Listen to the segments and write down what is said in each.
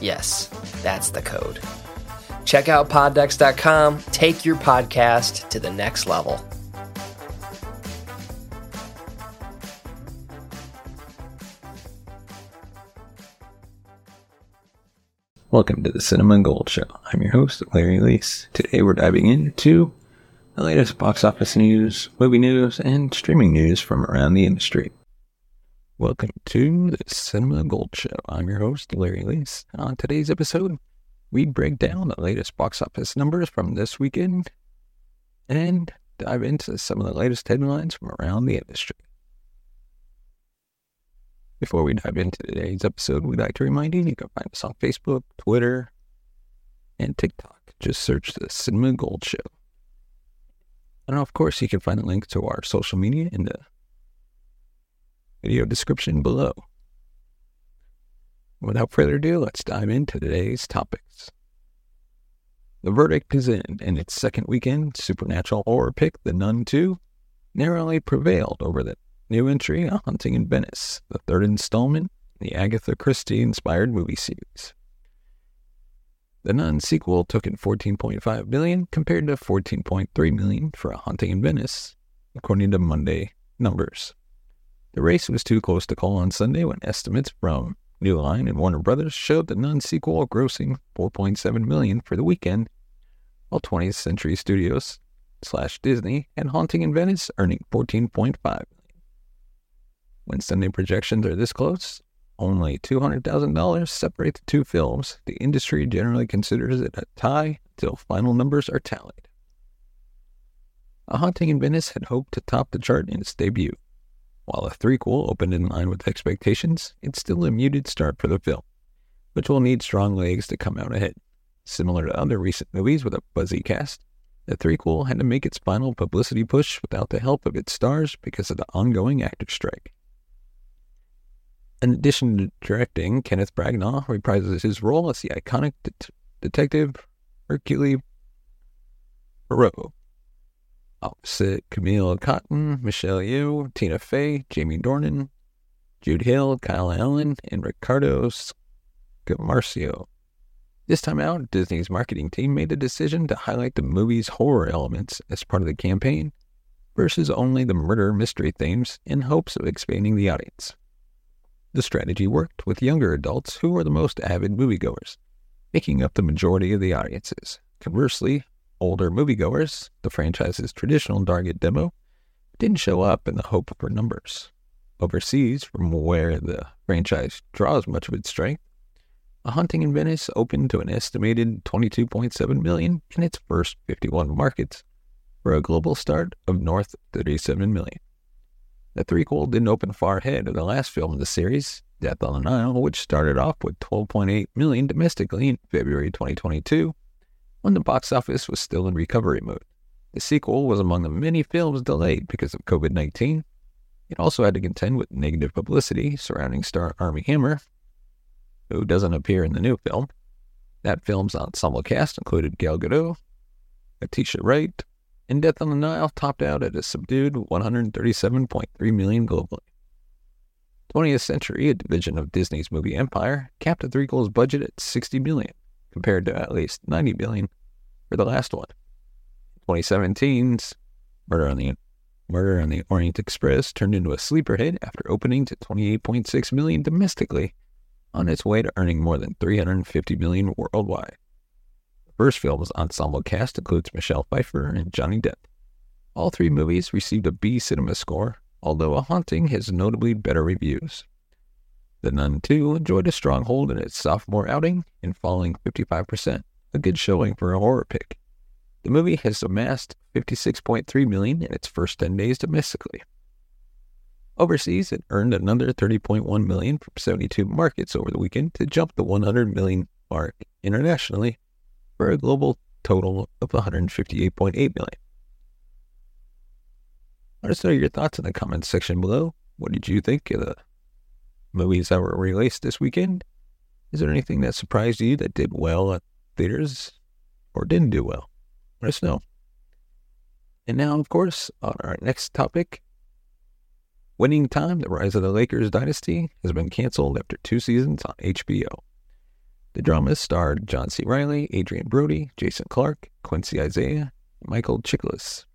Yes, that's the code. Check out poddex.com. Take your podcast to the next level. Welcome to the Cinema Gold Show. I'm your host, Larry Leese. Today we're diving into the latest box office news, movie news, and streaming news from around the industry. Welcome to the Cinema Gold Show. I'm your host, Larry Leese. On today's episode, we break down the latest box office numbers from this weekend and dive into some of the latest headlines from around the industry. Before we dive into today's episode, we'd like to remind you you can find us on Facebook, Twitter, and TikTok. Just search the Cinema Gold Show. And of course, you can find a link to our social media in the video description below. Without further ado, let's dive into today's topics. The verdict is in. In its second weekend, supernatural horror pick The Nun 2 narrowly prevailed over the new entry, A Haunting in Venice, the third installment in the Agatha Christie inspired movie series. The Nun sequel took in 14.5 million compared to 14.3 million for A Haunting in Venice, according to Monday numbers. The race was too close to call on Sunday when estimates from New Line and Warner Brothers showed the Nun sequel grossing 4.7 million for the weekend, while 20th Century Studios slash Disney and Haunting in Venice earning 14.5 million. When Sunday projections are this close, only $200,000 separate the two films. The industry generally considers it a tie until final numbers are tallied. A Haunting in Venice had hoped to top the chart in its debut. While a threequel opened in line with expectations, it's still a muted start for the film, which will need strong legs to come out ahead. Similar to other recent movies with a buzzy cast, the threequel had to make its final publicity push without the help of its stars because of the ongoing actor strike. In addition to directing, Kenneth Branagh reprises his role as the iconic det- detective Hercule Poirot. Opposite Camille Cottin, Michelle Yeoh, Tina Fey, Jamie Dornan, Jude Hill, Kyle Allen, and Riccardo Scamarcio. This time out, Disney's marketing team made the decision to highlight the movie's horror elements as part of the campaign versus only the murder mystery themes in hopes of expanding the audience. The strategy worked with younger adults who were the most avid moviegoers, making up the majority of the audiences. Conversely, older moviegoers, the franchise's traditional target demo, didn't show up in the hope for numbers. Overseas, from where the franchise draws much of its strength, A Haunting in Venice opened to an estimated 22.7 million in its first 51 markets, for a global start of north 37 million. The threequel didn't open far ahead of the last film in the series, Death on the Nile, which started off with 12.8 million domestically in February 2022, when the box office was still in recovery mode. The sequel was among the many films delayed because of COVID 19. It also had to contend with negative publicity surrounding star Armie Hammer, who doesn't appear in the new film. That film's ensemble cast included Gal Gadot, Letitia Wright, and Death on the Nile topped out at a subdued 137.3 million globally. 20th Century, a division of Disney's movie empire, capped the threequel's budget at 60 million, compared to at least 90 million for the last one. 2017's Murder on the Murder on the Orient Express turned into a sleeper hit after opening to 28.6 million domestically on its way to earning more than 350 million worldwide. The first film's ensemble cast includes Michelle Pfeiffer and Johnny Depp. All three movies received a B cinema score, although A Haunting has notably better reviews. The Nun 2 enjoyed a strong hold in its sophomore outing and falling 55%, a good showing for a horror pick. The movie has amassed 56.3 million in its first 10 days domestically. Overseas, it earned another 30.1 million from 72 markets over the weekend to jump the 100 million mark internationally for a global total of 158.8 million. Let us know your thoughts in the comments section below. What did you think of the movies that were released this weekend? Is there anything that surprised you that did well at theaters or didn't do well? Let us know. And now, of course, on our next topic, Winning Time, The Rise of the Lakers Dynasty, has been canceled after two seasons on HBO. The drama starred John C. Reilly, Adrien Brody, Jason Clarke, Quincy Isaiah, Michael Chiklis.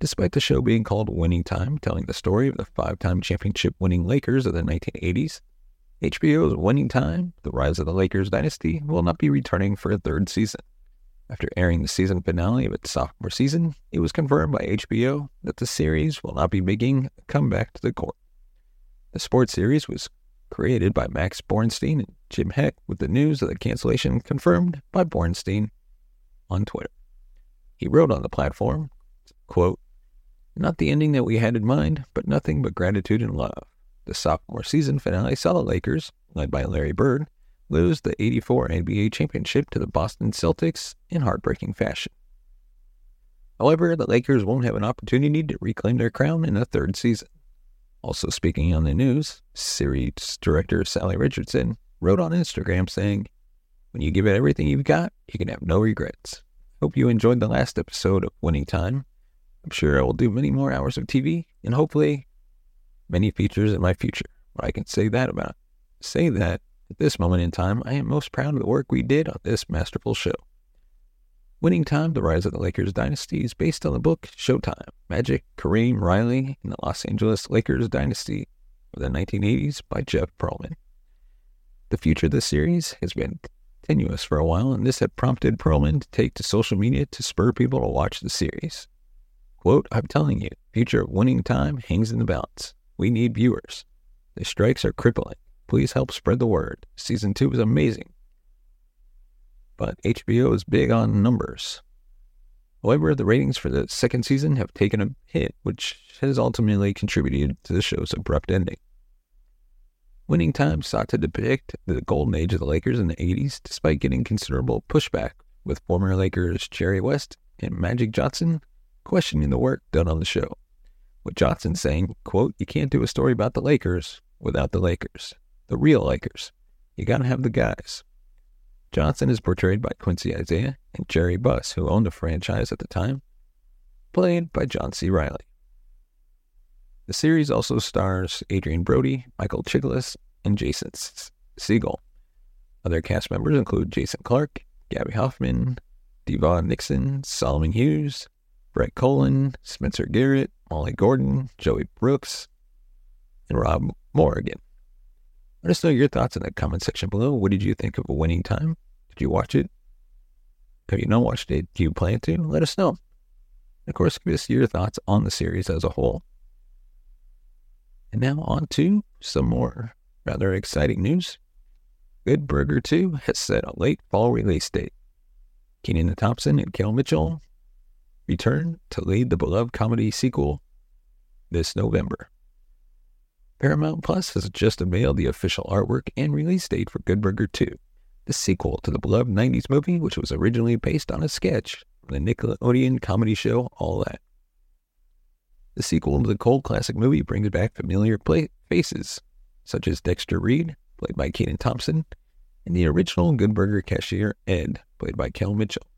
Despite the show being called Winning Time, telling the story of the five time championship winning Lakers of the 1980s, HBO's Winning Time, The Rise of the Lakers Dynasty, will not be returning for a third season. After airing the season finale of its sophomore season, it was confirmed by HBO that the series will not be making a comeback to the court. The sports series was created by Max Borenstein and Jim Hecht, with the news of the cancellation confirmed by Borenstein on Twitter. He wrote on the platform, quote, Not the ending that we had in mind, but nothing but gratitude and love. The sophomore season finale saw the Lakers, led by Larry Bird, lose the 84 NBA championship to the Boston Celtics in heartbreaking fashion. However, the Lakers won't have an opportunity to reclaim their crown in a third season. Also speaking on the news, series director Salli Richardson wrote on Instagram saying, When you give it everything you've got, you can have no regrets. Hope you enjoyed the last episode of Winning Time. I'm sure I will do many more hours of TV and hopefully many features in my future. But I can say that about say that at this moment in time, I am most proud of the work we did on this masterful show. Winning Time, The Rise of the Lakers Dynasty is based on the book Showtime, Magic, Kareem, Riley, and the Los Angeles Lakers Dynasty of the 1980s by Jeff Pearlman. The future of the series has been tenuous for a while, and this had prompted Pearlman to take to social media to spur people to watch the series. Quote, I'm telling you, future winning time hangs in the balance. We need viewers. The strikes are crippling. Please help spread the word. Season 2 is amazing. But HBO is big on numbers. However, the ratings for the second season have taken a hit, which has ultimately contributed to the show's abrupt ending. Winning Time sought to depict the golden age of the Lakers in the 80s, despite getting considerable pushback, with former Lakers Jerry West and Magic Johnson questioning the work done on the show with Johnson saying, quote, you can't do a story about the Lakers without the Lakers, the real Lakers. You got to have the guys. Johnson is portrayed by Quincy Isaiah and Jerry Buss, who owned the franchise at the time, played by John C. Reilly. The series also stars Adrien Brody, Michael Chiklis, and Jason Segel. Other cast members include Jason Clarke, Gaby Hoffmann, DeVaughn Nixon, Solomon Hughes, Brett Cullen, Spencer Garrett, Molly Gordon, Joey Brooks, and Rob Morgan. Let us know your thoughts in the comment section below. What did you think of A Winning Time? Did you watch it? Have you not watched it? Do you plan to? Let us know. of course, give us your thoughts on the series as a whole. And now on to some more rather exciting news. Good Burger 2 has set a late fall release date. Kenan Thompson and Kel Mitchell return to lead the beloved comedy sequel this November. Paramount Plus has just unveiled the official artwork and release date for Good Burger 2, the sequel to the beloved 90s movie, which was originally based on a sketch from the Nickelodeon comedy show All That. The sequel to the cold classic movie brings back familiar play- faces, such as Dexter Reed, played by Kenan Thompson, and the original Good Burger cashier Ed, played by Kel Mitchell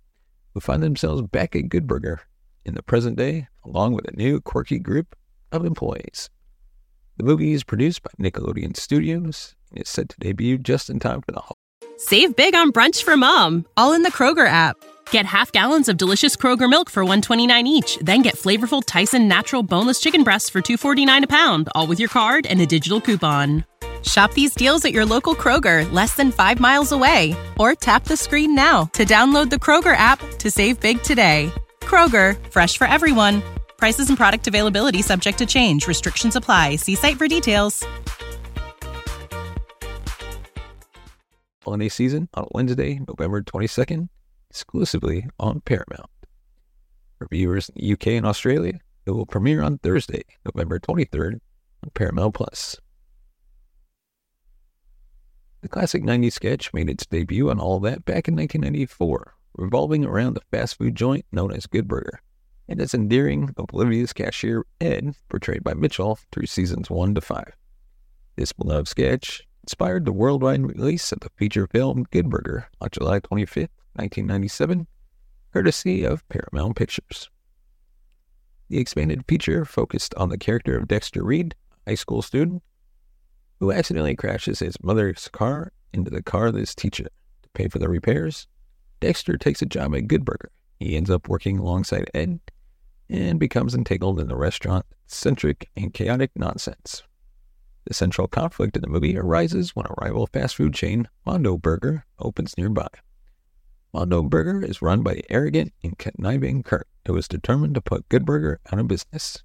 who find themselves back at Good Burger in the present day, along with a new quirky group of employees. The movie is produced by Nickelodeon Studios and is set to debut just in time for the holiday. Save big on brunch for mom, all in the Kroger app. Get half gallons of delicious Kroger milk for 129 each, then get flavorful Tyson natural boneless chicken breasts for 249 a pound, all with your card and a digital coupon. Shop these deals at your local Kroger, less than 5 miles away, or tap the screen now to download the Kroger app to save big today. Kroger, fresh for everyone. Prices and product availability subject to change. Restrictions apply. See site for details. Holiday season on Wednesday, November 22nd, exclusively on Paramount. For viewers in the UK and Australia, it will premiere on Thursday, November 23rd on Paramount Plus. The classic 90s sketch made its debut on All That back in 1994, revolving around the fast food joint known as Good Burger, and its endearing, oblivious cashier Ed, portrayed by Mitchell through seasons 1 to 5. This beloved sketch inspired the worldwide release of the feature film Good Burger on July 25, 1997, courtesy of Paramount Pictures. The expanded feature focused on the character of Dexter Reed, a high school student, who accidentally crashes his mother's car into the car of his teacher. To pay for the repairs, Dexter takes a job at Good Burger. He ends up working alongside Ed and becomes entangled in the restaurant centric and chaotic nonsense. The central conflict in the movie arises when a rival fast food chain, Mondo Burger, opens nearby. Mondo Burger is run by the arrogant and conniving Kurt, who is determined to put Good Burger out of business.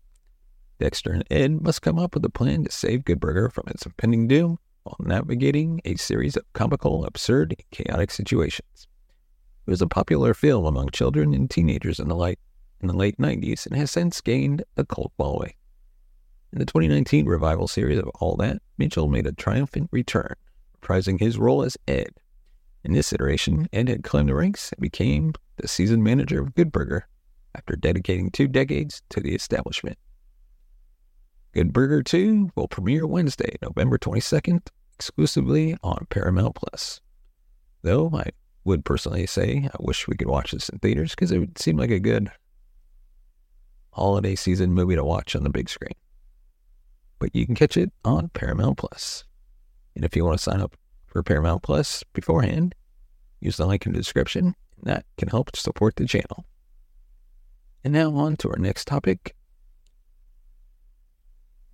Dexter and Ed must come up with a plan to save Good Burger from its impending doom while navigating a series of comical, absurd, and chaotic situations. It was a popular film among children and teenagers in the late, in the late 90s and has since gained a cult following. In the 2019 revival series of All That, Mitchell made a triumphant return, reprising his role as Ed, in this iteration, Ed had climbed the ranks and became the season manager of Good Burger after dedicating two decades to the establishment. Good Burger 2 will premiere Wednesday, November 22nd, exclusively on Paramount Plus. Though I would personally say I wish we could watch this in theaters because it would seem like a good holiday season movie to watch on the big screen. But you can catch it on Paramount Plus. And if you want to sign up for Paramount Plus beforehand, use the link in the description, and that can help support the channel. And now on to our next topic.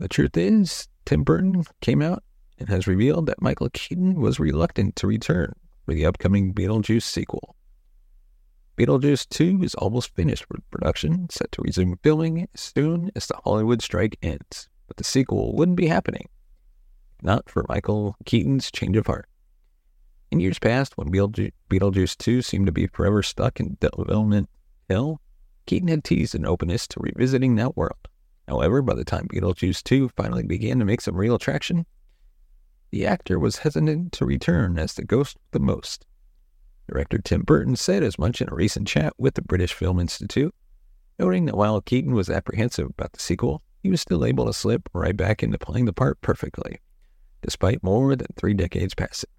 The truth is, Tim Burton came out and has revealed that Michael Keaton was reluctant to return for the upcoming Beetlejuice sequel. Beetlejuice 2 is almost finished with production, set to resume filming as soon as the Hollywood strike ends, but the sequel wouldn't be happening not for Michael Keaton's change of heart. In years past, when Beetlejuice 2 seemed to be forever stuck in development hell, Keaton had teased an openness to revisiting that world. However, by the time Beetlejuice 2 finally began to make some real traction, the actor was hesitant to return as the ghost the most. Director Tim Burton said as much in a recent chat with the British Film Institute, noting that while Keaton was apprehensive about the sequel, he was still able to slip right back into playing the part perfectly despite more than three decades passing.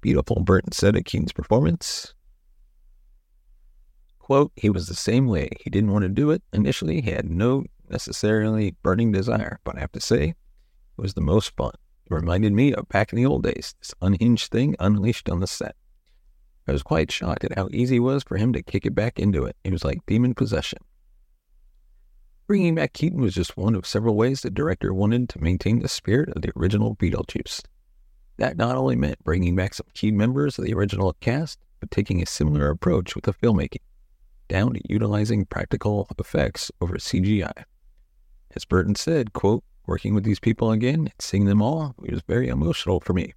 Beautiful Burton said of Keaton's performance, quote, he was the same way. He didn't want to do it. Initially, he had no necessarily burning desire, but I have to say, it was the most fun. It reminded me of back in the old days, this unhinged thing unleashed on the set. I was quite shocked at how easy it was for him to kick it back into it. It was like demon possession. Bringing back Keaton was just one of several ways the director wanted to maintain the spirit of the original Beetlejuice. That not only meant bringing back some key members of the original cast, but taking a similar approach with the filmmaking, down to utilizing practical effects over CGI. As Burton said, quote, working with these people again and seeing them all, it was very emotional for me.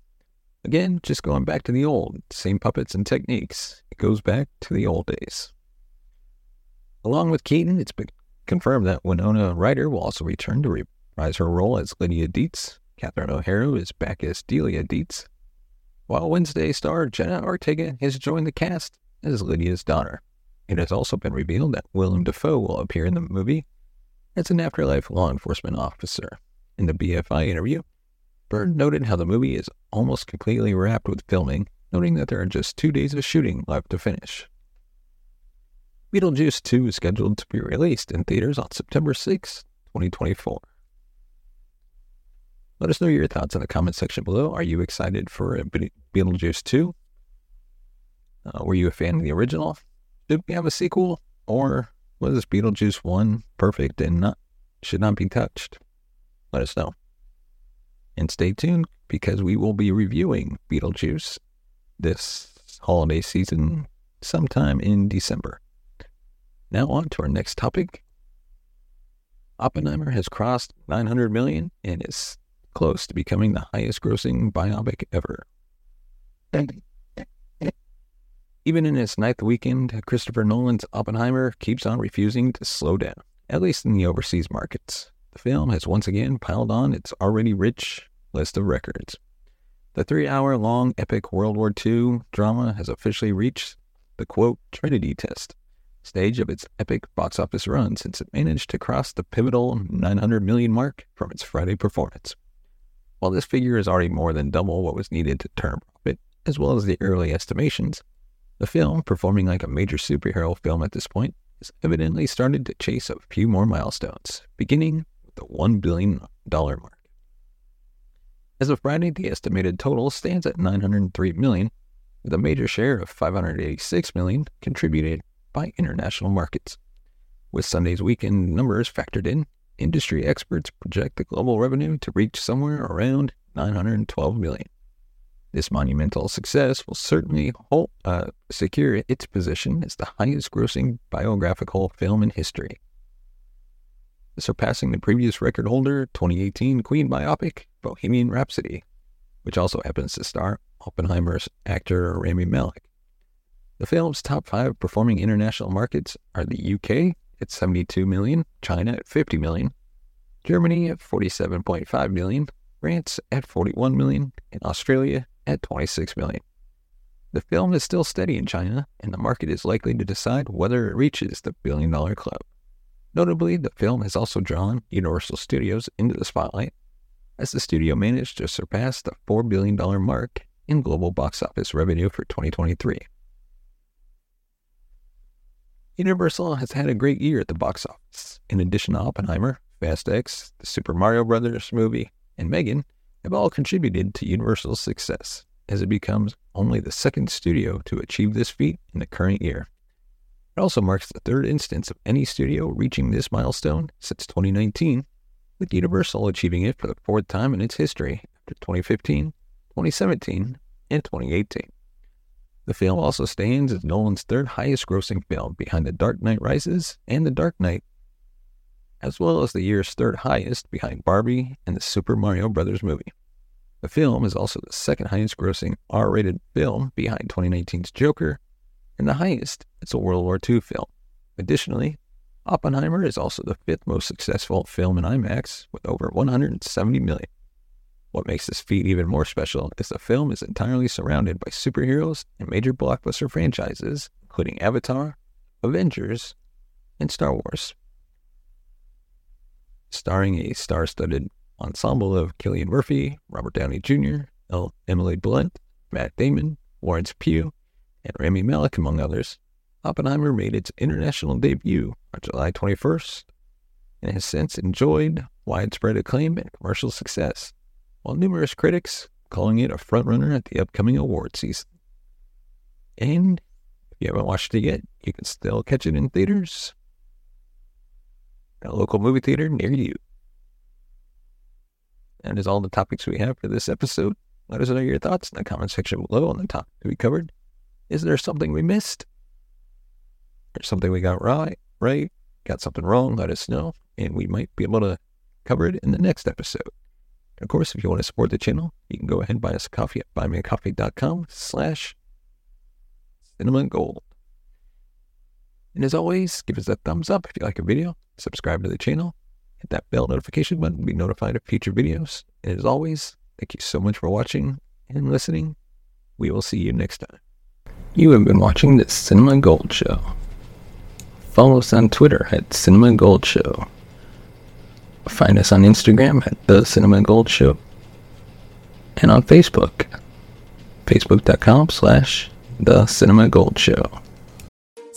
Again, just going back to the old, same puppets and techniques. It goes back to the old days. Along with Keaton, it's been confirmed that Winona Ryder will also return to reprise her role as Lydia Deetz. Catherine O'Hara is back as Delia Deetz, while Wednesday star Jenna Ortega has joined the cast as Lydia's daughter. It has also been revealed that Willem Dafoe will appear in the movie as an afterlife law enforcement officer. In the BFI interview, Bird noted how the movie is almost completely wrapped with filming, noting that there are just two days of shooting left to finish. Beetlejuice 2 is scheduled to be released in theaters on September 6, 2024. Let us know your thoughts in the comment section below. Are you excited for Beetlejuice 2? Uh, were you a fan of the original? Did we have a sequel? Or was Beetlejuice 1 perfect and not should not be touched? Let us know. And stay tuned because we will be reviewing Beetlejuice this holiday season sometime in December. Now on to our next topic. Oppenheimer has crossed 900 million and is close to becoming the highest grossing biopic ever. Even in its ninth weekend, Christopher Nolan's Oppenheimer keeps on refusing to slow down, at least in the overseas markets. The film has once again piled on its already rich list of records. The three hour long epic World War II drama has officially reached the quote Trinity test stage of its epic box office run since it managed to cross the pivotal 900 million mark from its Friday performance. While this figure is already more than double what was needed to turn profit, as well as the early estimations, the film, performing like a major superhero film at this point, has evidently started to chase a few more milestones, beginning with the $1 billion mark. As of Friday, the estimated total stands at 903 million, with a major share of 586 million contributed by international markets. With Sunday's weekend numbers factored in, industry experts project the global revenue to reach somewhere around 912 million. This monumental success will certainly hold, uh, secure its position as the highest grossing biographical film in history surpassing the previous record holder, 2018 Queen biopic, Bohemian Rhapsody, which also happens to star Oppenheimer's actor Rami Malek. The film's top five performing international markets are the UK at 72 million, China at 50 million, Germany at 47.5 million, France at 41 million, and Australia at 26 million. The film is still steady in China, and the market is likely to decide whether it reaches the billion dollar club. Notably, the film has also drawn Universal Studios into the spotlight, as the studio managed to surpass the $4 billion mark in global box office revenue for 2023. Universal has had a great year at the box office. In addition to Oppenheimer, Fast X, the Super Mario Brothers movie, and Megan have all contributed to Universal's success, as it becomes only the second studio to achieve this feat in the current year. It also marks the third instance of any studio reaching this milestone since 2019, with Universal achieving it for the fourth time in its history after 2015, 2017, and 2018. The film also stands as Nolan's third highest grossing film behind The Dark Knight Rises and The Dark Knight, as well as the year's third highest behind Barbie and the Super Mario Bros. movie. The film is also the second highest grossing R rated film behind 2019's Joker and the highest it's a World War II film. Additionally, Oppenheimer is also the fifth most successful film in IMAX with over 170 million. What makes this feat even more special is the film is entirely surrounded by superheroes and major blockbuster franchises, including Avatar, Avengers, and Star Wars. Starring a star studded ensemble of Cillian Murphy, Robert Downey Jr., Emily Blunt, Matt Damon, Florence Pugh, and Rami Malek, among others, Oppenheimer made its international debut on July 21st and has since enjoyed widespread acclaim and commercial success, while numerous critics calling it a frontrunner at the upcoming award season. And if you haven't watched it yet, you can still catch it in theaters at a local movie theater near you. And is all the topics we have for this episode. Let us know your thoughts in the comment section below on the topic we covered. Is there something we missed? Or something we got right? Right? Got something wrong? Let us know, and we might be able to cover it in the next episode. Of course, if you want to support the channel, you can go ahead and buy us a coffee at buymeacoffee.com slash cinemagold. And as always, give us a thumbs up if you like a video, subscribe to the channel, hit that bell notification button to be notified of future videos. And as always, thank you so much for watching and listening. We will see you next time. You have been watching the Cinema Gold Show. Follow us on Twitter at Cinema Gold Show. Find us on Instagram at The Cinema Gold Show. And on Facebook, facebook.com slash The Cinema Gold Show.